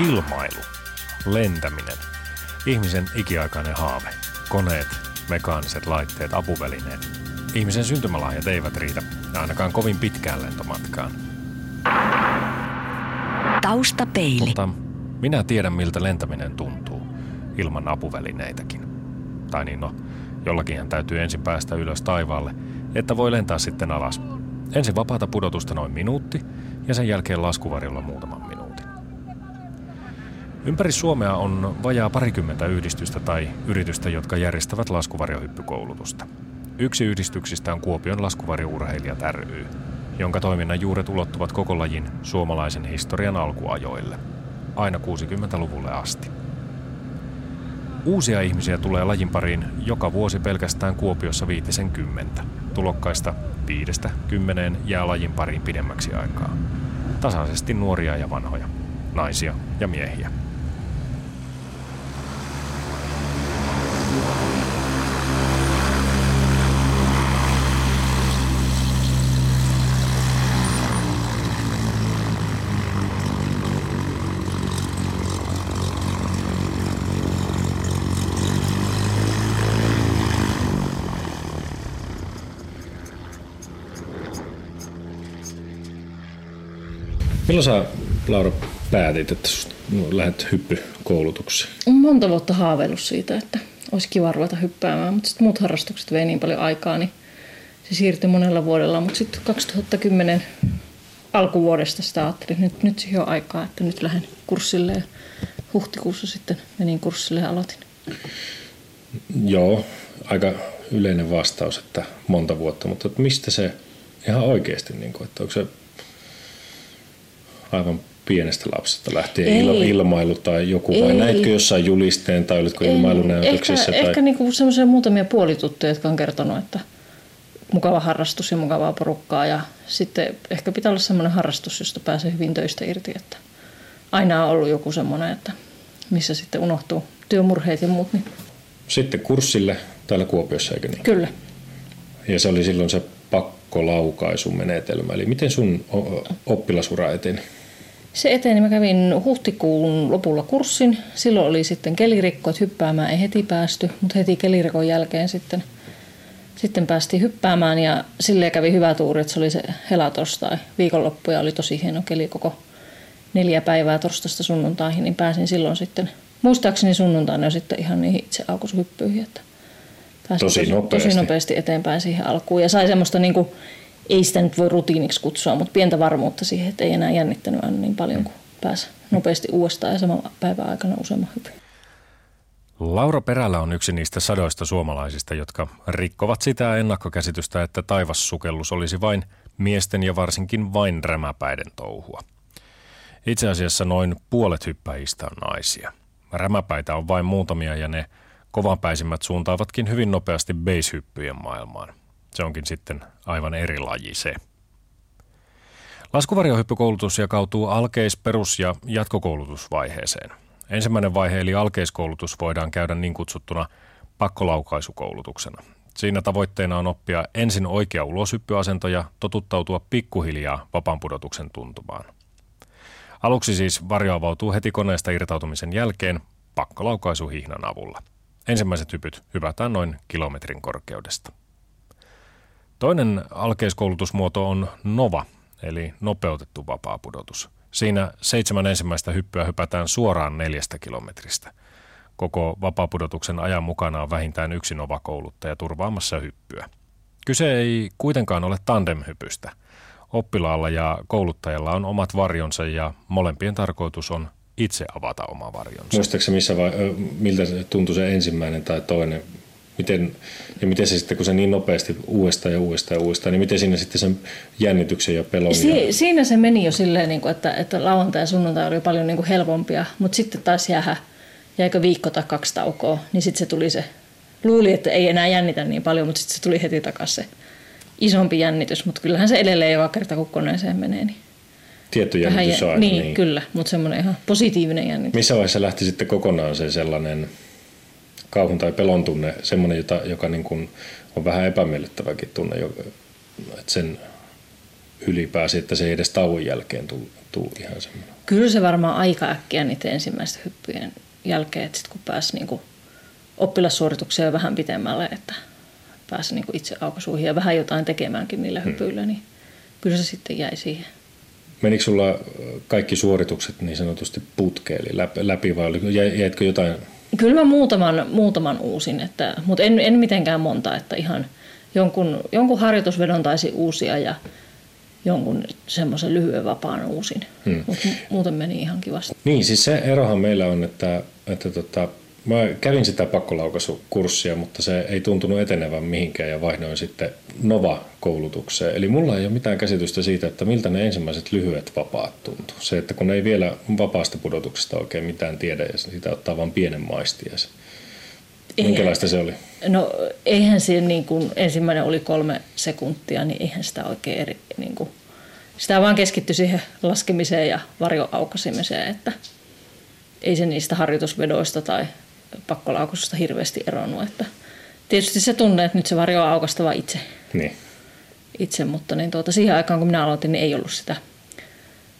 Ilmailu, lentäminen, ihmisen ikiaikainen haave, koneet, mekaaniset laitteet, apuvälineet. Ihmisen syntymälahjat eivät riitä ainakaan kovin pitkään lentomatkaan. Taustapeili. Mutta minä tiedän, miltä lentäminen tuntuu ilman apuvälineitäkin. Tai niin no, jollakinhan täytyy ensin päästä ylös taivaalle, että voi lentää sitten alas. Ensin vapaata pudotusta noin minuutti ja sen jälkeen laskuvarjolla muutaman minuutin. Ympäri Suomea on vajaa parikymmentä yhdistystä tai yritystä, jotka järjestävät laskuvarjohyppykoulutusta. Yksi yhdistyksistä on Kuopion laskuvarjourheilijat ry, jonka toiminnan juuret ulottuvat koko lajin suomalaisen historian alkuajoille, aina 60-luvulle asti. Uusia ihmisiä tulee lajin pariin joka vuosi pelkästään Kuopiossa viitisen kymmentä. Tulokkaista viidestä kymmeneen jää lajin pariin pidemmäksi aikaa. Tasaisesti nuoria ja vanhoja, naisia ja miehiä. Milloin sä, Laura, päätit, että lähdet hyppykoulutukseen? Monta vuotta haaveillut siitä, että olisi kiva ruveta hyppäämään, mutta sitten muut harrastukset vei niin paljon aikaa, niin se siirtyi monella vuodella. Mutta sitten 2010 alkuvuodesta sitä ajattelin, että nyt, nyt siihen on aikaa, että nyt lähden kurssille. Ja huhtikuussa sitten menin kurssille ja aloitin. Joo, aika yleinen vastaus, että monta vuotta, mutta mistä se ihan oikeasti, niin että onko se aivan pienestä lapsesta lähtien Ei. ilmailu tai joku, Ei. vai näitkö jossain julisteen tai olitko ilmailunäytöksessä? Ehkä, tai... ehkä niinku semmoisia muutamia puolituttuja, jotka on kertonut, että mukava harrastus ja mukavaa porukkaa ja sitten ehkä pitää olla semmoinen harrastus, josta pääsee hyvin töistä irti, että aina on ollut joku semmoinen, että missä sitten unohtuu työmurheet ja muut. Niin. Sitten kurssille täällä Kuopiossa, eikö niin? Kyllä. Ja se oli silloin se pakkolaukaisumenetelmä. Eli miten sun oppilasura eteni? Se eteni. Mä kävin huhtikuun lopulla kurssin. Silloin oli sitten kelirikko, että hyppäämään ei heti päästy, mutta heti kelirikon jälkeen sitten, sitten päästiin hyppäämään ja sille kävi hyvä tuuri, että se oli se helatorstai. Viikonloppu ja oli tosi hieno keli koko neljä päivää torstaista sunnuntaihin, niin pääsin silloin sitten, muistaakseni sunnuntaina jo sitten ihan niihin itse aukushyppyihin, että tosi, tosi, nopeasti. tosi nopeasti eteenpäin siihen alkuun. Ja sai semmoista niin kuin, ei sitä nyt voi rutiiniksi kutsua, mutta pientä varmuutta siihen, että ei enää jännittänyt aina niin paljon kuin pääsi nopeasti uudestaan ja saman päivän aikana useamman hypyn. Laura Perälä on yksi niistä sadoista suomalaisista, jotka rikkovat sitä ennakkokäsitystä, että taivassukellus olisi vain miesten ja varsinkin vain rämäpäiden touhua. Itse asiassa noin puolet hyppäjistä on naisia. Rämäpäitä on vain muutamia ja ne kovanpäisimmät suuntaavatkin hyvin nopeasti base-hyppyjen maailmaan. Se onkin sitten aivan eri laji se. Laskuvarjohyppykoulutus jakautuu alkeis-, perus- ja jatkokoulutusvaiheeseen. Ensimmäinen vaihe eli alkeiskoulutus voidaan käydä niin kutsuttuna pakkolaukaisukoulutuksena. Siinä tavoitteena on oppia ensin oikea uloshyppyasento ja totuttautua pikkuhiljaa vapaan pudotuksen tuntumaan. Aluksi siis varjo avautuu heti koneesta irtautumisen jälkeen pakkolaukaisuhihnan avulla. Ensimmäiset hypyt hypätään noin kilometrin korkeudesta. Toinen alkeiskoulutusmuoto on NOVA, eli nopeutettu vapaapudotus. Siinä seitsemän ensimmäistä hyppyä hypätään suoraan neljästä kilometristä. Koko vapaapudotuksen ajan mukana on vähintään yksi NOVA-kouluttaja turvaamassa hyppyä. Kyse ei kuitenkaan ole tandemhypystä. Oppilaalla ja kouluttajalla on omat varjonsa ja molempien tarkoitus on itse avata oma varjonsa. Muistaaksä missä vai, miltä tuntui se ensimmäinen tai toinen Miten, ja miten se sitten, kun se niin nopeasti uudestaan ja uudestaan ja uudestaan, niin miten siinä sitten sen jännityksen ja pelon? Si- ja... Siinä se meni jo silleen, niin kuin, että, että lauantai ja sunnuntai oli paljon niin kuin helpompia, mutta sitten taas jäähä, jäikö viikko tai kaksi taukoa, niin sitten se tuli se, luuli, että ei enää jännitä niin paljon, mutta sitten se tuli heti takaisin se isompi jännitys, mutta kyllähän se edelleen joka kerta, kun koneeseen menee, niin Tietty jännitys jä... Niin, niin, kyllä, mutta semmoinen ihan positiivinen jännitys. Missä vaiheessa lähti sitten kokonaan se sellainen kauhun tai pelon tunne, semmoinen, jota, joka niin kuin on vähän epämiellyttäväkin tunne, että sen ylipääsi, että se ei edes tauon jälkeen tuli, tuli ihan semmoinen. Kyllä se varmaan aika äkkiä niiden ensimmäisten hyppyjen jälkeen, että sitten kun pääsi niin oppilassuorituksia vähän pitemmälle, että pääsi niin itse aukaisuihin ja vähän jotain tekemäänkin niillä hmm. hypyillä, niin kyllä se sitten jäi siihen. Menikö sulla kaikki suoritukset niin sanotusti putkeeli läpi vai jäitkö jotain? Kyllä mä muutaman, muutaman uusin, että, mutta en, en mitenkään monta, että ihan jonkun, jonkun harjoitusvedon taisi uusia ja jonkun semmoisen lyhyen vapaan uusin, hmm. mutta muuten meni ihan kivasti. Niin, siis se erohan meillä on, että, että tota, Mä kävin sitä pakkolaukasukurssia, mutta se ei tuntunut etenevän mihinkään ja vaihdoin sitten Nova-koulutukseen. Eli mulla ei ole mitään käsitystä siitä, että miltä ne ensimmäiset lyhyet vapaat tuntuu. Se, että kun ei vielä vapaasta pudotuksesta oikein mitään tiedä ja siitä ottaa vain pienen maistia. Minkälaista se oli? No eihän se niin kuin, ensimmäinen oli kolme sekuntia, niin eihän sitä oikein eri, niin kuin, sitä vaan keskittyi siihen laskemiseen ja varjoaukasimiseen, että ei se niistä harjoitusvedoista tai pakkolaukusta hirveästi eronnut. Että tietysti se tunne, että nyt se varjo on aukastava itse. Niin. Itse, mutta niin tuota, siihen aikaan kun minä aloitin, niin ei ollut sitä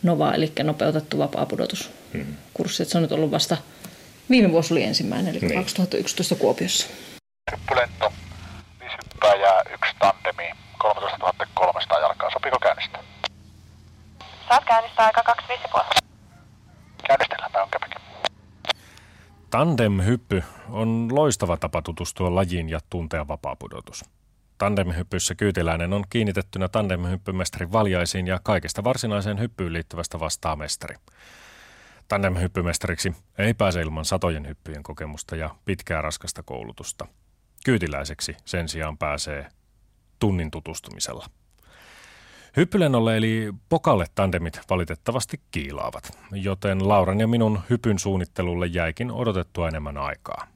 Nova, eli nopeutettu vapaa pudotuskurssi. Mm. Se on nyt ollut vasta, viime vuosi oli ensimmäinen, eli niin. 2011 Kuopiossa. Hyppylento, viisi hyppääjää, yksi tandemi, 13 300 jalkaa. Sopiko käynnistää? Saat käynnistää aika 25,5. Käynnistellään, on käpäkin. Tandemhyppy on loistava tapa tutustua lajiin ja tuntea vapaapudotus. Tandemhyppyssä kyytiläinen on kiinnitettynä tandemhyppymestarin valjaisiin ja kaikesta varsinaiseen hyppyyn liittyvästä vastaa mestari. Tandemhyppymestariksi ei pääse ilman satojen hyppyjen kokemusta ja pitkää raskasta koulutusta. Kyytiläiseksi sen sijaan pääsee tunnin tutustumisella. Hyppylennolle eli pokalle tandemit valitettavasti kiilaavat, joten Lauran ja minun hypyn suunnittelulle jäikin odotettua enemmän aikaa.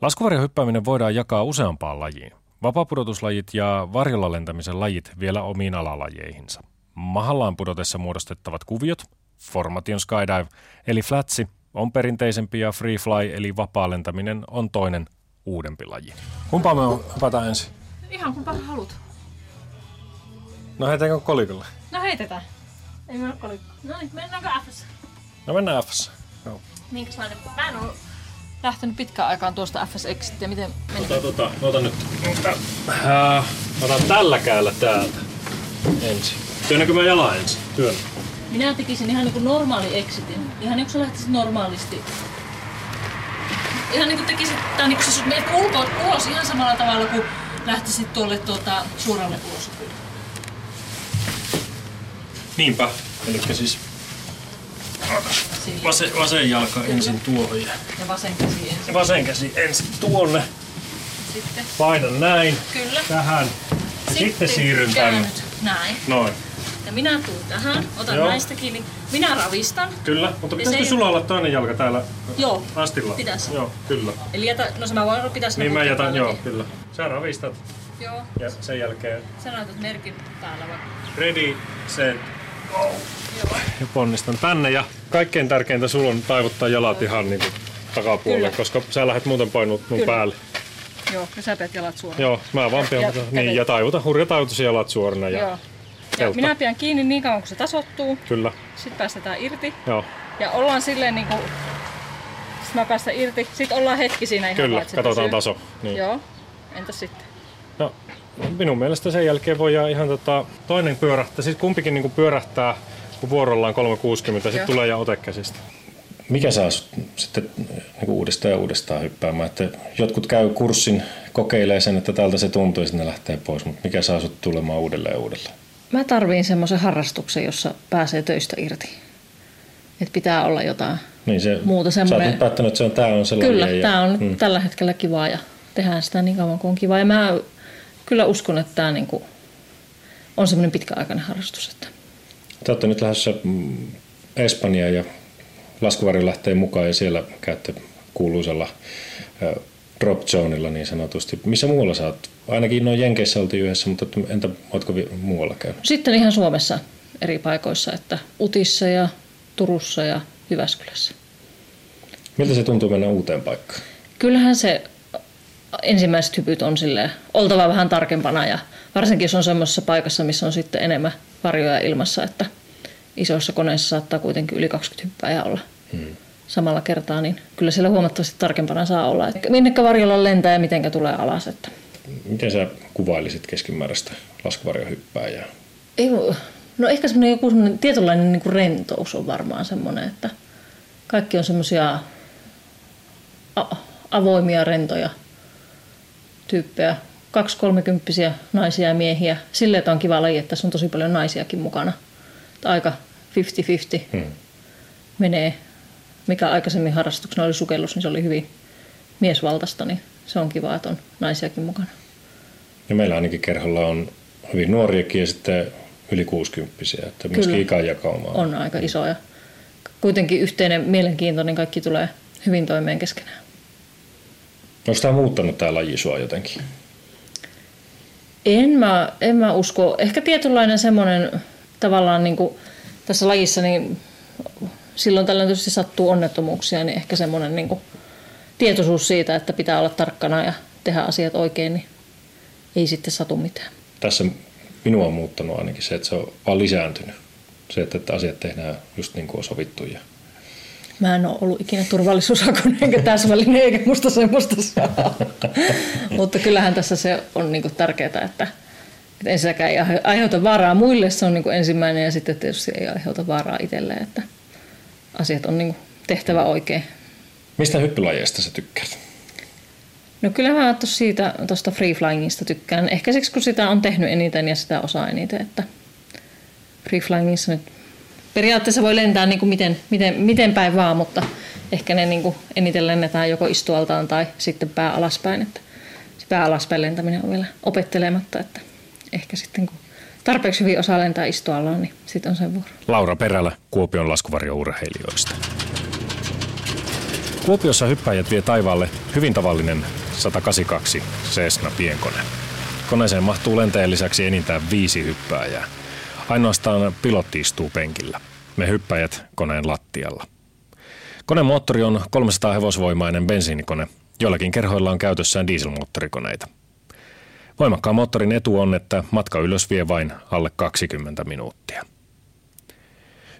Laskuvarjohyppääminen voidaan jakaa useampaan lajiin. Vapaapudotuslajit ja varjolla lentämisen lajit vielä omiin alalajeihinsa. Mahallaan pudotessa muodostettavat kuviot, formation skydive eli flatsi, on perinteisempi ja free fly eli vapaa lentäminen on toinen uudempi laji. Kumpaa me hypätään ensin? Ihan kumpa haluat. No heitetäänkö kolikolle? No heitetään. Ei mennä kolikko. No niin, mennäänkö Fs? No mennään Fs. Joo. Minkälainen? Mä en ollut lähtenyt pitkään aikaan tuosta FS ja Miten meni? Ota, tota, ota nyt. Äh, otan tällä käällä täältä ensin. Työnnäkö mä jalan ensin? Työn. Minä tekisin ihan niin kuin normaali exitin. Ihan niin kuin sä lähtisit normaalisti. Ihan niin kuin tekisit, tai niin kuin sä menet ulko, ulos ihan samalla tavalla kuin lähtisit tuolle tuota, suoralle ulos. Niinpä. Eli siis vasen, vasen jalka Kyllä. ensin tuohon ja, ja vasen käsi ensin. Vasen käsi ensin tuonne. Sitten. Painan näin. Kyllä. Tähän. Ja sitten, sitten siirryn tänne. Näin. Noin. Ja minä tuun tähän, otan Joo. näistä kiinni. Minä ravistan. Kyllä, mutta pitäisikö sulla olla toinen jalka täällä Joo. astilla? Pitäisi. Joo, kyllä. Eli jätä, no se mä voin pitää Niin mä jätän, joo, kyllä. Sä ravistat. Joo. Ja sen jälkeen... Sä laitat merkin päällä vaikka. Ready, set, ja ponnistan tänne ja kaikkein tärkeintä sulla on taivuttaa jalat ihan niin kuin takapuolelle, Kyllä. koska sä lähdet muuten painut mun Kyllä. päälle. Joo, ja sä pidät jalat suorana. Joo, mä vaan pidän, ja, niin, ja taivuta, hurja taivutus jalat suorana. Ja, Joo. ja minä pidän kiinni niin kauan, kun se tasottuu. Kyllä. Sitten päästetään irti. Joo. Ja ollaan silleen niin kuin, sitten mä päästän irti. Sitten ollaan hetki siinä ihan Kyllä, vaan, katsotaan taso. Niin. Joo. Entäs sitten? No, minun mielestä sen jälkeen voi ihan tota, toinen pyörähtää, siis kumpikin niin pyörähtää kun vuorollaan 360, sitten tulee ja ote käsistä. Mikä saa sitten niin uudestaan ja uudestaan hyppäämään? Että jotkut käy kurssin, kokeilee sen, että tältä se tuntuu ja sitten lähtee pois, mutta mikä saa sut tulemaan uudelleen ja uudelleen? Mä tarviin semmoisen harrastuksen, jossa pääsee töistä irti. Että pitää olla jotain niin se, muuta semmoinen. Sä oot päättänyt, että se on, tää on sellainen. Kyllä, ja, tämä on hmm. tällä hetkellä kivaa ja tehdään sitä niin kauan kuin on kivaa. Ja mä kyllä uskon, että tämä niin on semmoinen pitkäaikainen harrastus. Että te olette nyt lähdössä mm, Espanjaan ja laskuvarjo lähtee mukaan ja siellä käytte kuuluisella drop zoneilla niin sanotusti. Missä muualla sä oot? Ainakin noin Jenkeissä oltiin yhdessä, mutta entä ootko muualla käynyt? Sitten ihan Suomessa eri paikoissa, että Utissa ja Turussa ja Jyväskylässä. Miltä se tuntuu mennä uuteen paikkaan? Kyllähän se ensimmäiset hypyt on sille oltava vähän tarkempana ja varsinkin jos on semmoisessa paikassa, missä on sitten enemmän varjoja ilmassa, että isoissa koneissa saattaa kuitenkin yli 20 hyppääjää olla hmm. samalla kertaa, niin kyllä siellä huomattavasti tarkempana saa olla, että minnekä varjolla lentää ja mitenkä tulee alas. Että. Miten sä kuvailisit keskimääräistä laskuvarjohyppääjää? Ei, no ehkä semmoinen joku semmoinen tietynlainen niin kuin rentous on varmaan semmoinen, että kaikki on semmoisia avoimia, rentoja tyyppejä. Kaksi kolmekymppisiä naisia ja miehiä. Silleen, että on kiva laji, että tässä on tosi paljon naisiakin mukana. Aika 50-50 hmm. menee. Mikä aikaisemmin harrastuksena oli sukellus, niin se oli hyvin miesvaltaista, niin se on kiva, että on naisiakin mukana. Ja meillä ainakin kerholla on hyvin nuoriakin ja sitten yli 60 että myöskin ikäjakauma on. on aika iso ja kuitenkin yhteinen mielenkiinto, niin kaikki tulee hyvin toimeen keskenään. Onko tämä muuttanut tämä laji sua jotenkin? En mä, en mä usko. Ehkä tietynlainen semmoinen tavallaan niin kuin tässä lajissa, niin silloin tällöin tietysti sattuu onnettomuuksia, niin ehkä semmoinen niin kuin tietoisuus siitä, että pitää olla tarkkana ja tehdä asiat oikein, niin ei sitten satu mitään. Tässä minua on muuttanut ainakin se, että se on vaan lisääntynyt. Se, että asiat tehdään just niin kuin on sovittu ja Mä en ole ollut ikinä turvallisuushakunen enkä täsmällinen, eikä musta semmoista saa. Mutta kyllähän tässä se on niin kuin tärkeää, että, että ensinnäkään ei aiheuta vaaraa muille, se on niin kuin ensimmäinen, ja sitten tietysti ei aiheuta vaaraa itselleen, että asiat on niin kuin tehtävä oikein. Mistä hyppylajeista sä tykkäät? No kyllä mä siitä, tuosta free flyingista tykkään. Ehkä siksi, kun sitä on tehnyt eniten ja sitä osaa eniten, että free flyingissa nyt periaatteessa voi lentää niin kuin miten, miten, miten päin vaan, mutta ehkä ne niin kuin eniten lennetään joko istualtaan tai sitten pää alaspäin. Että se pää alaspäin lentäminen on vielä opettelematta, että ehkä sitten kun tarpeeksi hyvin osaa lentää istuallaan, niin sitten on sen vuoro. Laura Perälä Kuopion laskuvarjourheilijoista. Kuopiossa hyppäjät vie taivaalle hyvin tavallinen 182 Cessna pienkone. Koneeseen mahtuu lentäjän lisäksi enintään viisi hyppääjää. Ainoastaan pilotti istuu penkillä. Me hyppäjät koneen lattialla. Koneen moottori on 300 hevosvoimainen bensiinikone. Joillakin kerhoilla on käytössään dieselmoottorikoneita. Voimakkaan moottorin etu on, että matka ylös vie vain alle 20 minuuttia.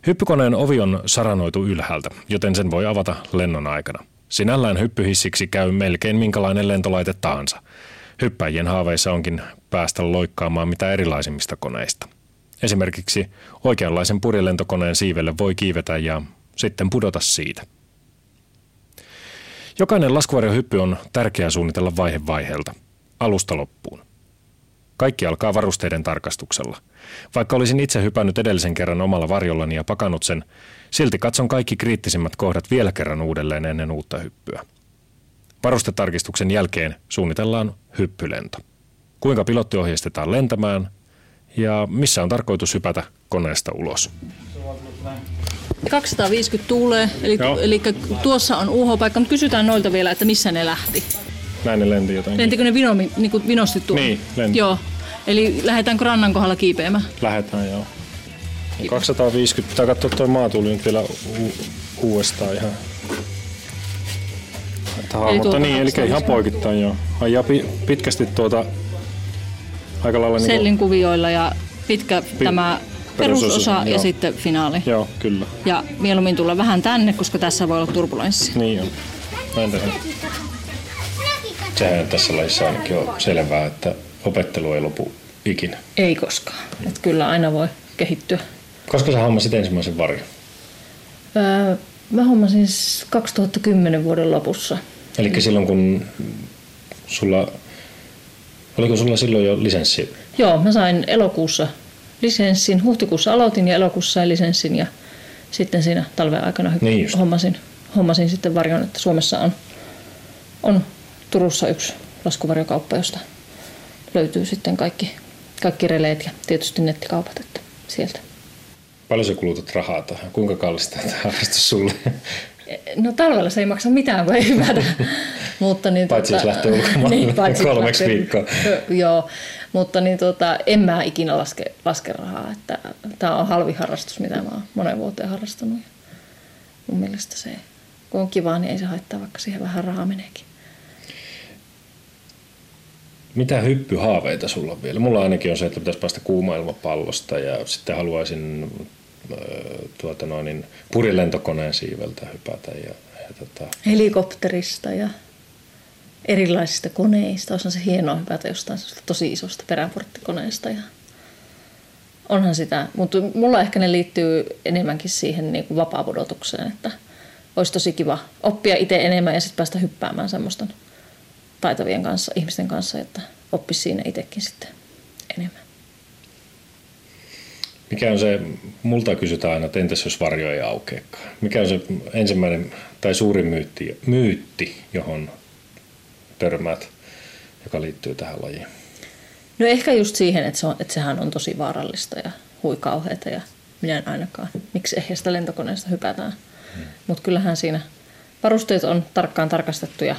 Hyppykoneen ovi on saranoitu ylhäältä, joten sen voi avata lennon aikana. Sinällään hyppyhissiksi käy melkein minkälainen lentolaite tahansa. Hyppäjien haaveissa onkin päästä loikkaamaan mitä erilaisimmista koneista. Esimerkiksi oikeanlaisen purjelentokoneen siivelle voi kiivetä ja sitten pudota siitä. Jokainen laskuvarjohyppy on tärkeää suunnitella vaihe vaiheelta, alusta loppuun. Kaikki alkaa varusteiden tarkastuksella. Vaikka olisin itse hypännyt edellisen kerran omalla varjollani ja pakannut sen, silti katson kaikki kriittisimmät kohdat vielä kerran uudelleen ennen uutta hyppyä. Varustetarkistuksen jälkeen suunnitellaan hyppylento. Kuinka pilotti ohjeistetaan lentämään – ja missä on tarkoitus hypätä koneesta ulos. 250 tuulee, eli, eli tuossa on UH-paikka, mutta kysytään noilta vielä, että missä ne lähti. Näin ne lenti jotenkin. Lentikö ne vino, niin kuin vinosti tuolla? Niin, lenti. Joo. Eli lähdetäänkö rannan kohdalla kiipeämään? Lähdetään, joo. 250, pitää katsoa tuo maatuuli nyt vielä u- uudestaan ihan. Että mutta niin, eli ihan poikittain joo. Ajaa pitkästi tuota aika lailla... Niinku Sellin niin kuin, kuvioilla ja pitkä pi- tämä perusosa, perusosa ja joo. sitten finaali. Joo, kyllä. Ja mieluummin tulla vähän tänne, koska tässä voi olla turbulenssi. Niin on. Näin tehdään. Sehän tässä lajissa ainakin on selvää, että opettelu ei lopu ikinä. Ei koskaan. Että kyllä aina voi kehittyä. Koska sä hommasit ensimmäisen varjon? Öö, mä hommasin 2010 vuoden lopussa. Eli silloin kun sulla Oliko sulla silloin jo lisenssi? Joo, mä sain elokuussa lisenssin. Huhtikuussa aloitin ja elokuussa sain lisenssin ja sitten siinä talven aikana niin hommasin, hommasin sitten varjon, että Suomessa on, on Turussa yksi laskuvarjokauppa, josta löytyy sitten kaikki, kaikki releet ja tietysti nettikaupat, että sieltä. Paljon sä kulutat rahaa tähän? Kuinka kallista tämä harrastus sulle? No talvella se ei maksa mitään, kun ei hyvätä. mutta niin, paitsi tuota, jos lähtee ulkomaille niin, kolmeksi viikkoa. Joo, mutta niin, tuota, en mä ikinä laske, laske rahaa. Että, tämä on halvi harrastus, mitä mä oon monen vuoteen harrastanut. Mun mielestä se, kun on kivaa, niin ei se haittaa, vaikka siihen vähän rahaa meneekin. Mitä hyppyhaaveita sulla on vielä? Mulla ainakin on se, että pitäisi päästä kuuma ilmapallosta ja sitten haluaisin tuota noin, niin purilentokoneen siiveltä hypätä. Ja, ja tota... Helikopterista ja erilaisista koneista. Olisihan se hienoa hypätä jostain tosi isosta peräporttikoneesta. Ja onhan sitä, mutta mulla ehkä ne liittyy enemmänkin siihen niin kuin vapaa-pudotukseen, että olisi tosi kiva oppia itse enemmän ja sitten päästä hyppäämään semmoisten taitavien kanssa, ihmisten kanssa, että oppisi siinä itsekin sitten enemmän. Mikä on se, multa kysytään aina, että entäs jos varjo ei aukeakaan? Mikä on se ensimmäinen tai suurin myytti, myytti johon törmäät, joka liittyy tähän lajiin? No ehkä just siihen, että, se on, että sehän on tosi vaarallista ja huikauheita ja minä en ainakaan. Miksi ehjästä lentokoneesta hypätään? Hmm. Mutta kyllähän siinä varusteet on tarkkaan tarkastettu ja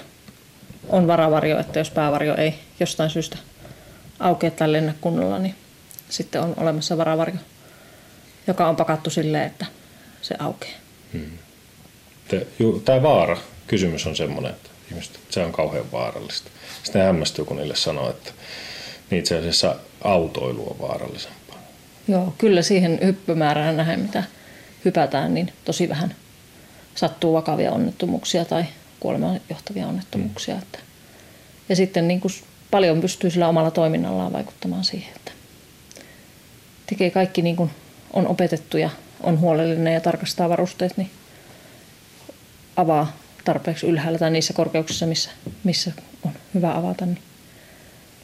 on varavarjo, että jos päävarjo ei jostain syystä aukea tai lennä kunnolla, niin sitten on olemassa varavarjo, joka on pakattu silleen, että se aukeaa. Hmm. Tämä vaara kysymys on semmoinen, että ihmiset, se on kauhean vaarallista. Sitten hämmästyy, kun niille sanoo, että niin itse asiassa autoilu on vaarallisempaa. Joo, kyllä siihen hyppymäärään nähden, mitä hypätään, niin tosi vähän sattuu vakavia onnettomuuksia tai kuolemaan johtavia onnettomuuksia. Mm. Että. Ja sitten niin kuin paljon pystyy sillä omalla toiminnallaan vaikuttamaan siihen, että tekee kaikki niin kuin on opetettu ja on huolellinen ja tarkastaa varusteet, niin avaa tarpeeksi ylhäällä tai niissä korkeuksissa, missä, missä on hyvä avata, niin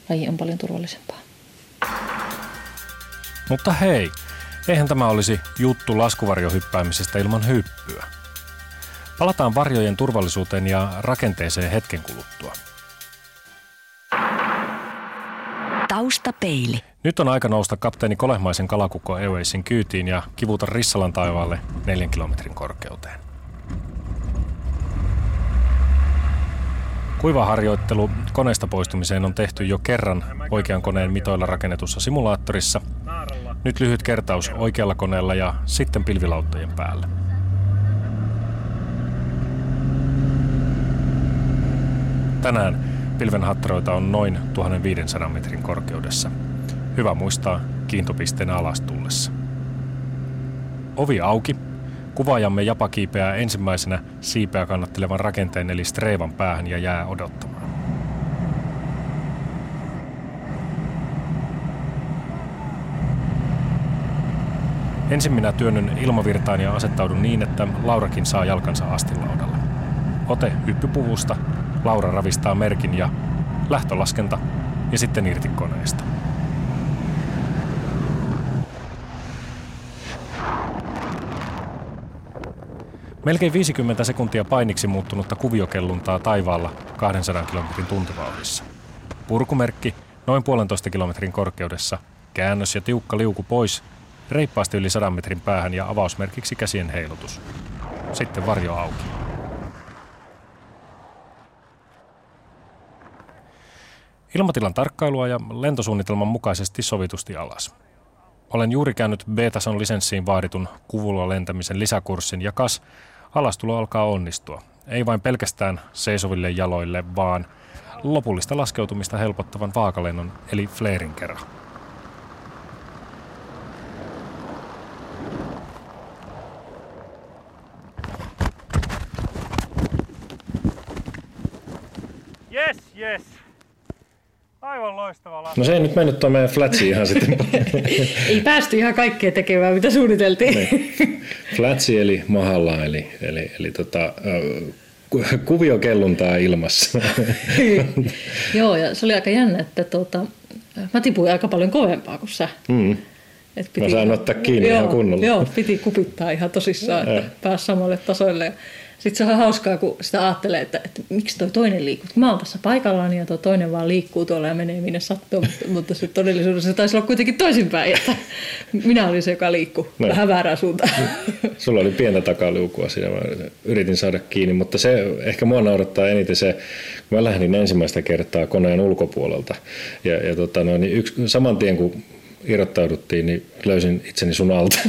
laji on paljon turvallisempaa. Mutta hei, eihän tämä olisi juttu laskuvarjohyppäämisestä ilman hyppyä. Palataan varjojen turvallisuuteen ja rakenteeseen hetken kuluttua. Taustapeili. Nyt on aika nousta kapteeni Kolehmaisen kalakukko Airwaysin kyytiin ja kivuta Rissalan taivaalle neljän kilometrin korkeuteen. Kuivaharjoittelu koneesta poistumiseen on tehty jo kerran oikean koneen mitoilla rakennetussa simulaattorissa. Nyt lyhyt kertaus oikealla koneella ja sitten pilvilauttojen päällä. Tänään pilvenhatteroita on noin 1500 metrin korkeudessa. Hyvä muistaa kiintopisteen alastullessa. Ovi auki Kuvaajamme Japa kiipeää ensimmäisenä siipeä kannattelevan rakenteen eli Streevan päähän ja jää odottamaan. Ensin minä työnnyn ilmavirtaan ja asettaudun niin, että Laurakin saa jalkansa astilaudalle. Ote hyppypuvusta, Laura ravistaa merkin ja lähtölaskenta ja sitten irti koneesta. Melkein 50 sekuntia painiksi muuttunutta kuviokelluntaa taivaalla 200 kilometrin tuntivauhdissa. Purkumerkki noin puolentoista kilometrin korkeudessa, käännös ja tiukka liuku pois, reippaasti yli 100 metrin päähän ja avausmerkiksi käsien heilutus. Sitten varjo auki. Ilmatilan tarkkailua ja lentosuunnitelman mukaisesti sovitusti alas. Olen juuri käynyt B-tason lisenssiin vaaditun kuvulla lentämisen lisäkurssin ja kas alastulo alkaa onnistua. Ei vain pelkästään seisoville jaloille, vaan lopullista laskeutumista helpottavan vaakalennon eli flarein kerran. Yes, yes. Aivan loistava lasku. No se ei nyt mennyt tuo meidän flatsi ihan sitten. ei päästy ihan kaikkea tekemään, mitä suunniteltiin. Niin. Flatsi eli mahalla, eli, eli, eli tota, kuvio kelluntaa ilmassa. Joo, ja se oli aika jännä, että tuota, mä tipuin aika paljon kovempaa kuin sä. Mm. Et piti, mä sain ottaa kiinni joo, ihan kunnolla. Joo, piti kupittaa ihan tosissaan, että pääsi samalle tasoille. Sitten se on hauskaa, kun sitä ajattelee, että, että miksi toi toinen liikkuu. Mä oon tässä paikallaan ja tuo toinen vaan liikkuu tuolla ja menee minne sattuu. Mutta, mutta se todellisuudessa se taisi olla kuitenkin toisinpäin, että minä olin se, joka liikkuu no. vähän väärään suuntaan. Sulla oli pientä takaliukua siinä, mä yritin saada kiinni, mutta se ehkä mua naurattaa eniten se, kun mä lähdin ensimmäistä kertaa koneen ulkopuolelta. Ja, ja tota, no, niin yksi, saman tien kun irrottauduttiin, niin löysin itseni sun alta.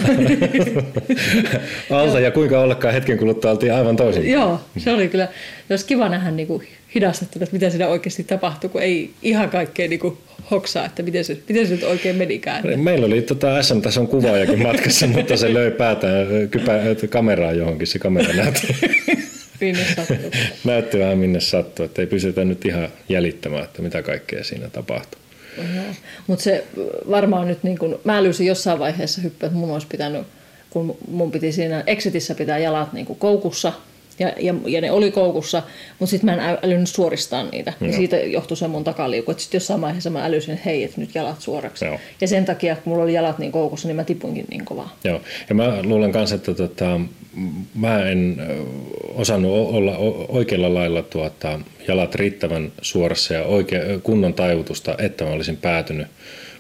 alta ja kuinka ollakaan hetken kuluttua oltiin aivan toisin. Joo, se oli kyllä, olisi kiva nähdä niin kuin hidastettuna, että mitä siinä oikeasti tapahtui, kun ei ihan kaikkea niin kuin hoksaa, että miten se, miten se nyt oikein menikään. Meillä oli tota SM on kuvaajakin matkassa, mutta se löi päätään kypä, kameraa johonkin, se kamera näytti. minne sattuu. näytti vähän minne sattuu, että ei pysytä nyt ihan jäljittämään, että mitä kaikkea siinä tapahtuu. Mutta se varmaan nyt, niin kun, mä älysin jossain vaiheessa hyppää, että mun olisi pitänyt, kun mun piti siinä exitissä pitää jalat niin koukussa, ja, ja, ja ne oli koukussa, mutta sitten mä en älynyt suoristaa niitä. Ja siitä johtui se mun takaliuku. Että sitten jossain vaiheessa mä älysin, että hei, että nyt jalat suoraksi. Joo. Ja sen takia, kun mulla oli jalat niin koukussa, niin mä tipuinkin niin kovaa. Joo, ja mä luulen kanssa, että tota, mä en osannut olla oikealla lailla tuota, jalat riittävän suorassa ja oikea, kunnon taivutusta, että mä olisin päätynyt,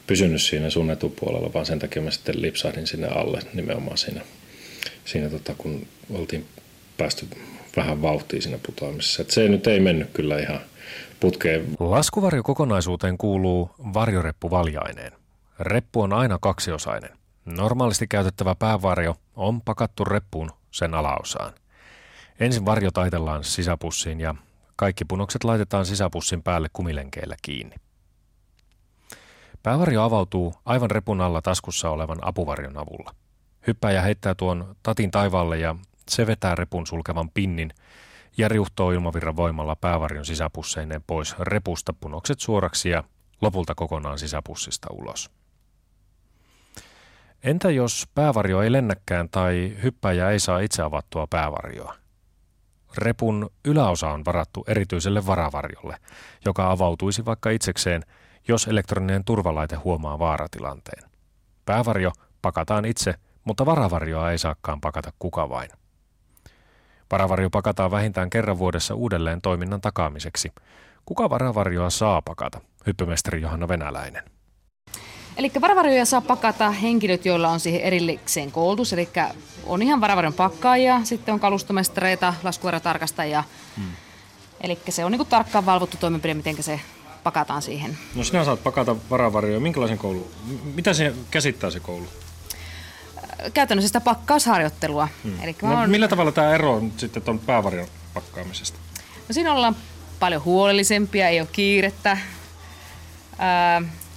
pysynyt siinä sun etupuolella, vaan sen takia mä sitten lipsahdin sinne alle nimenomaan siinä, siinä tota, kun oltiin päästy vähän vauhtiin siinä putoamisessa. Että se nyt ei mennyt kyllä ihan putkeen. Laskuvarjo kokonaisuuteen kuuluu varjoreppu valjaineen. Reppu on aina kaksiosainen. Normaalisti käytettävä päävarjo on pakattu reppuun sen alaosaan. Ensin varjo taitellaan sisäpussiin ja kaikki punokset laitetaan sisäpussin päälle kumilenkeillä kiinni. Päävarjo avautuu aivan repun alla taskussa olevan apuvarjon avulla. Hyppäjä heittää tuon tatin taivaalle ja se vetää repun sulkevan pinnin ja riuhtoo ilmavirran voimalla päävarjon sisäpusseineen pois repusta punokset suoraksi ja lopulta kokonaan sisäpussista ulos. Entä jos päävarjo ei lennäkään tai hyppäjä ei saa itse avattua päävarjoa? Repun yläosa on varattu erityiselle varavarjolle, joka avautuisi vaikka itsekseen, jos elektroninen turvalaite huomaa vaaratilanteen. Päävarjo pakataan itse, mutta varavarjoa ei saakaan pakata kuka vain. Varavarjo pakataan vähintään kerran vuodessa uudelleen toiminnan takaamiseksi. Kuka varavarjoa saa pakata? Hyppymestari Johanna Venäläinen. Eli varavarjoja saa pakata henkilöt, joilla on siihen erillisen koulutus. Eli on ihan varavarjon pakkaajia, sitten on kalustomestareita, laskuvarjotarkastajia. Hmm. Eli se on niin tarkkaan valvottu toimenpide, miten se pakataan siihen. No sinä saat pakata varavarjoja. Minkälaisen koulu? Mitä se käsittää se koulu? käytännössä sitä pakkausharjoittelua. Hmm. Eli no, on... Millä tavalla tämä ero on sitten tuon päävarjon pakkaamisesta? No siinä ollaan paljon huolellisempia, ei ole kiirettä.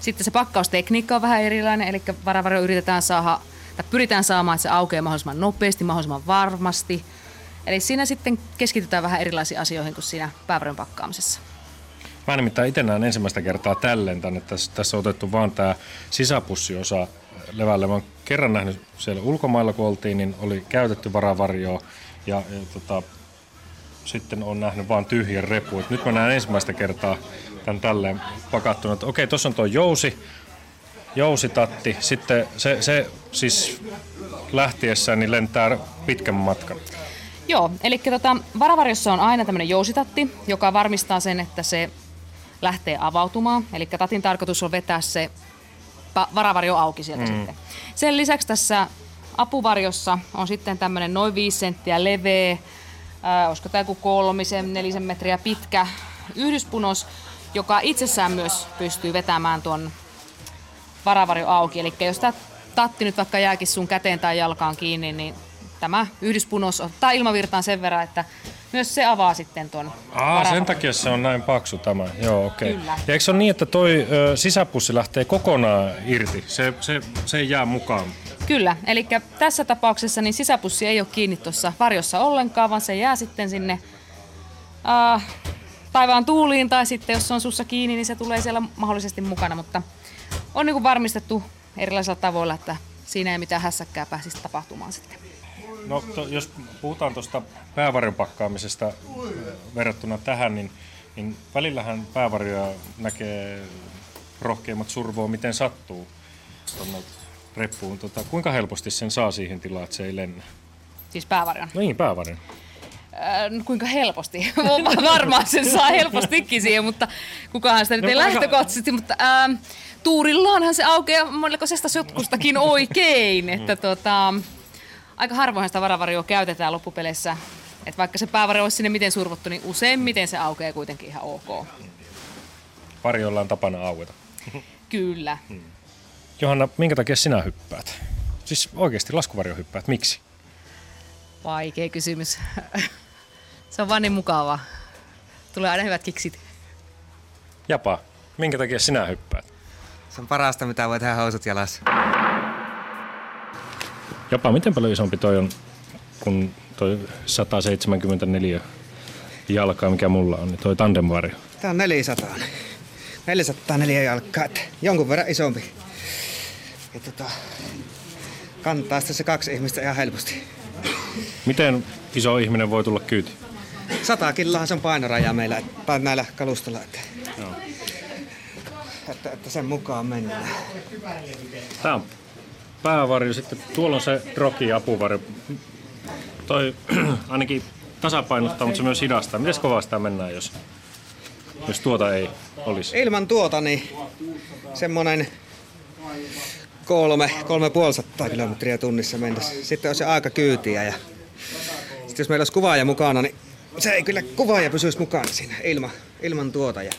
Sitten se pakkaustekniikka on vähän erilainen, eli varavarjo yritetään saada, tai pyritään saamaan, että se aukeaa mahdollisimman nopeasti, mahdollisimman varmasti. Eli siinä sitten keskitytään vähän erilaisiin asioihin kuin siinä päävarjon pakkaamisessa. Mä nimittäin itse näen ensimmäistä kertaa tälleen tänne. Tässä, tässä on otettu vaan tämä sisäpussiosa levälle. Mä oon kerran nähnyt siellä ulkomailla, kun oltiin, niin oli käytetty varavarjoa ja, ja tota, sitten on nähnyt vain tyhjän repu. Et nyt mä näen ensimmäistä kertaa tämän tälleen pakattuna, että okei, tuossa on tuo jousi, jousitatti, sitten se, se siis lähtiessään niin lentää pitkän matkan. Joo, eli tota, varavarjossa on aina tämmöinen jousitatti, joka varmistaa sen, että se lähtee avautumaan. Eli tatin tarkoitus on vetää se varavarjo auki sieltä mm. sitten. Sen lisäksi tässä apuvarjossa on sitten tämmöinen noin 5 senttiä leveä, äh, olisiko tämä joku kolmisen, nelisen metriä pitkä yhdyspunos, joka itsessään myös pystyy vetämään tuon varavarjo auki. Eli jos tämä tatti nyt vaikka jääkin sun käteen tai jalkaan kiinni, niin tämä yhdyspunos ottaa ilmavirtaan sen verran, että myös se avaa sitten tuon Aa, sen takia se on näin paksu tämä. Joo, okei. Okay. Ja eikö se ole niin, että toi ö, sisäpussi lähtee kokonaan irti? Se, se, se ei jää mukaan. Kyllä, eli tässä tapauksessa niin sisäpussi ei ole kiinni tuossa varjossa ollenkaan, vaan se jää sitten sinne uh, taivaan tuuliin tai sitten jos se on sussa kiinni, niin se tulee siellä mahdollisesti mukana, mutta on niin kuin varmistettu erilaisilla tavoilla, että siinä ei mitään hässäkkää pääsisi tapahtumaan sitten. No to, jos puhutaan tuosta päävarjon pakkaamisesta verrattuna tähän, niin, niin välillähän päävarjoja näkee rohkeimmat survoa, miten sattuu tuonne reppuun. Tota, kuinka helposti sen saa siihen tilaan, että se ei lennä? Siis päävarjon? No niin, päävarjon. Äh, kuinka helposti? Varmaan sen saa helpostikin siihen, mutta kukaan sitä nyt no, ei lähtökohtaisesti, mutta äh, tuurillaanhan se aukeaa monellekoisesta sotkustakin oikein, että tota, aika harvoin sitä varavarjoa käytetään loppupeleissä. Että vaikka se päävarjo olisi sinne miten survottu, niin useimmiten se aukeaa kuitenkin ihan ok. Varjoilla on tapana aueta. Kyllä. Hmm. Johanna, minkä takia sinä hyppäät? Siis oikeasti laskuvarjo hyppäät. Miksi? Vaikea kysymys. Se on vaan niin mukavaa. Tulee aina hyvät kiksit. Japa, minkä takia sinä hyppäät? Se on parasta, mitä voi tehdä housut jalassa. Japa, miten paljon isompi toi on kuin toi 174 jalkaa, mikä mulla on, niin toi tandemvarjo? Tää on 400. 404 jalkaa, että jonkun verran isompi. Ja tota, kantaa se kaksi ihmistä ihan helposti. Miten iso ihminen voi tulla kyyti? 100 kiloahan se on painoraja meillä, tai näillä kalustolla. Että, että, että sen mukaan mennään. Tää on päävarjo, sitten tuolla on se roki apuvarjo. Toi ainakin tasapainottaa, mutta se myös hidastaa. Miten kovaa sitä mennään, jos, jos tuota ei olisi? Ilman tuota niin semmonen kolme, kolme puolisataa kilometriä tunnissa mennessä. Sitten on se aika kyytiä ja sitten jos meillä olisi kuvaaja mukana, niin se ei kyllä kuvaaja pysyisi mukana siinä ilman, ilman tuota. Ja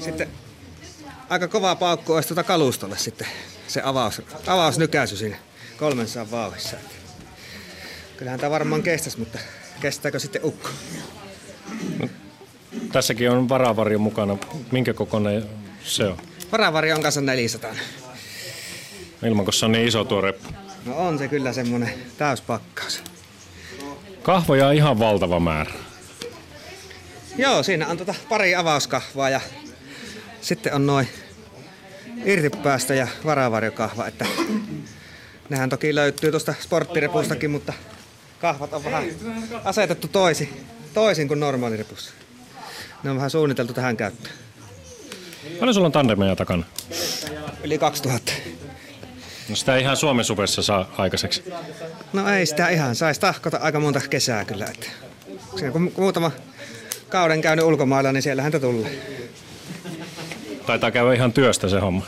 sitten aika kova paukku olisi tuota kalustolle sitten se avaus, avausnykäisy siinä 300 vauhissa. Kyllähän tämä varmaan kestäisi, mutta kestääkö sitten ukko? Tässäkin on varavarjo mukana. Minkä kokoinen se on? Varavari on kanssa 400. Ilman, kun se on niin iso tuo reppu. No on se kyllä semmonen täyspakkaus. Kahvoja on ihan valtava määrä. Joo, siinä on tota pari avauskahvaa ja sitten on noin irtipäästä ja varavarjokahva, että nehän toki löytyy tuosta sporttirepustakin, mutta kahvat on vähän asetettu toisin, toisin kuin normaalirepussa. Ne on vähän suunniteltu tähän käyttöön. Paljon sulla on tandemeja takana? Yli 2000. No sitä ei ihan Suomen supessa saa aikaiseksi. No ei sitä ihan, saisi tahkota aika monta kesää kyllä. Että siinä kun muutama kauden käynyt ulkomailla, niin siellähän häntä tulee. Taitaa käydä ihan työstä se homma.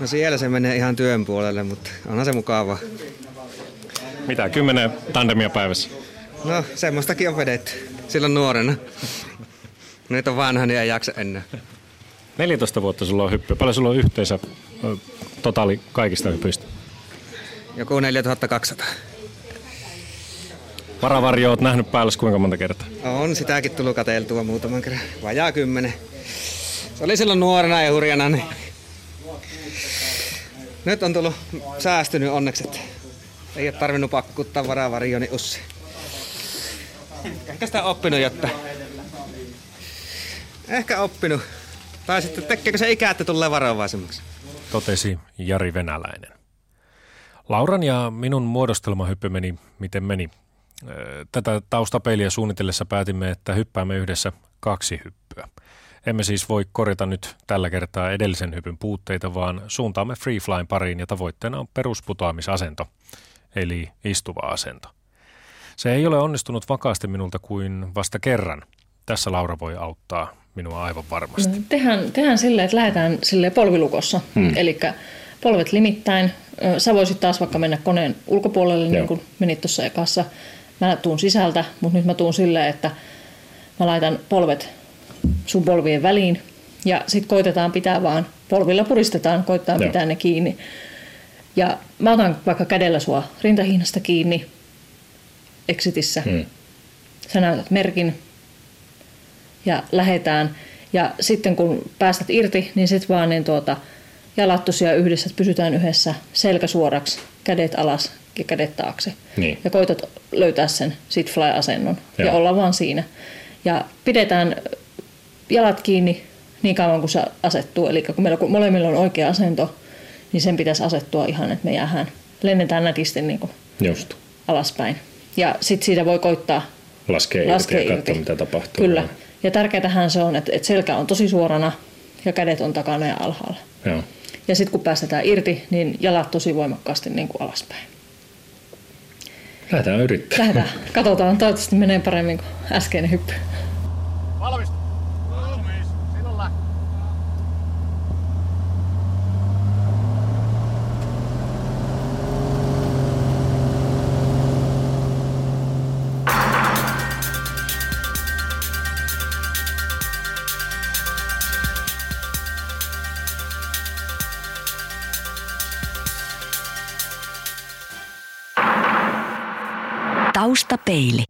No siellä se menee ihan työn puolelle, mutta onhan se mukavaa. Mitä, kymmenen tandemia päivässä? No semmoistakin on vedetty silloin nuorena. Nyt on vanha, niin ei jaksa enää. 14 vuotta sulla on hyppy. Paljon sulla on yhteensä totaali kaikista hypyistä? Joku 4200. Varavarjo oot nähnyt päällä kuinka monta kertaa? On sitäkin tullut kateltua muutaman kerran. Vajaa kymmenen. Se oli silloin nuorena ja hurjana, niin nyt on tullut säästynyt onneksi, että ei ole tarvinnut pakkuttaa varavarjoni ussi. Ehkä sitä oppinut jotta. Ehkä oppinut. Tai sitten tekeekö se ikä, että tulee varovaisemmaksi? Totesi Jari Venäläinen. Lauran ja minun muodostelmahyppy meni miten meni. Tätä taustapeiliä suunnitellessa päätimme, että hyppäämme yhdessä kaksi hyppyä. Emme siis voi korjata nyt tällä kertaa edellisen hypyn puutteita, vaan suuntaamme freeflyn pariin ja tavoitteena on perusputoamisasento, eli istuva asento. Se ei ole onnistunut vakaasti minulta kuin vasta kerran. Tässä Laura voi auttaa minua aivan varmasti. No, tehdään, tehdään silleen, että lähdetään sille polvilukossa. Hmm. Eli polvet limittäin. Sä voisit taas vaikka mennä koneen ulkopuolelle, niin Joo. kuin menit tuossa ekassa. Mä tuun sisältä, mutta nyt mä tuun silleen, että mä laitan polvet sun polvien väliin. Ja sitten koitetaan pitää vaan, polvilla puristetaan, koitetaan Joo. pitää ne kiinni. Ja mä otan vaikka kädellä sua rintahihnasta kiinni exitissä. Hmm. Sä näytät merkin ja lähetään. Ja sitten kun päästät irti, niin sitten vaan niin tuota, jalat tosiaan yhdessä, että pysytään yhdessä selkä suoraksi, kädet alas ja kädet taakse. Niin. Ja koitat löytää sen sit fly-asennon ja Joo. olla vaan siinä. Ja pidetään jalat kiinni niin kauan kuin se asettuu. Eli kun meillä molemmilla on oikea asento, niin sen pitäisi asettua ihan, että me jäähän, lennetään nätisti niin kuin Just. alaspäin. Ja sitten siitä voi koittaa Laskee, laskea irti ja katsoa, mitä tapahtuu. Kyllä. Ja tärkeätähän se on, että, että selkä on tosi suorana ja kädet on takana ja alhaalla. Joo. Ja sitten kun päästetään irti, niin jalat tosi voimakkaasti niin kuin alaspäin. Lähdetään yrittämään. Lähdetään. Katsotaan, toivottavasti menee paremmin kuin äskeinen hyppy. Valmis. Taustapeili.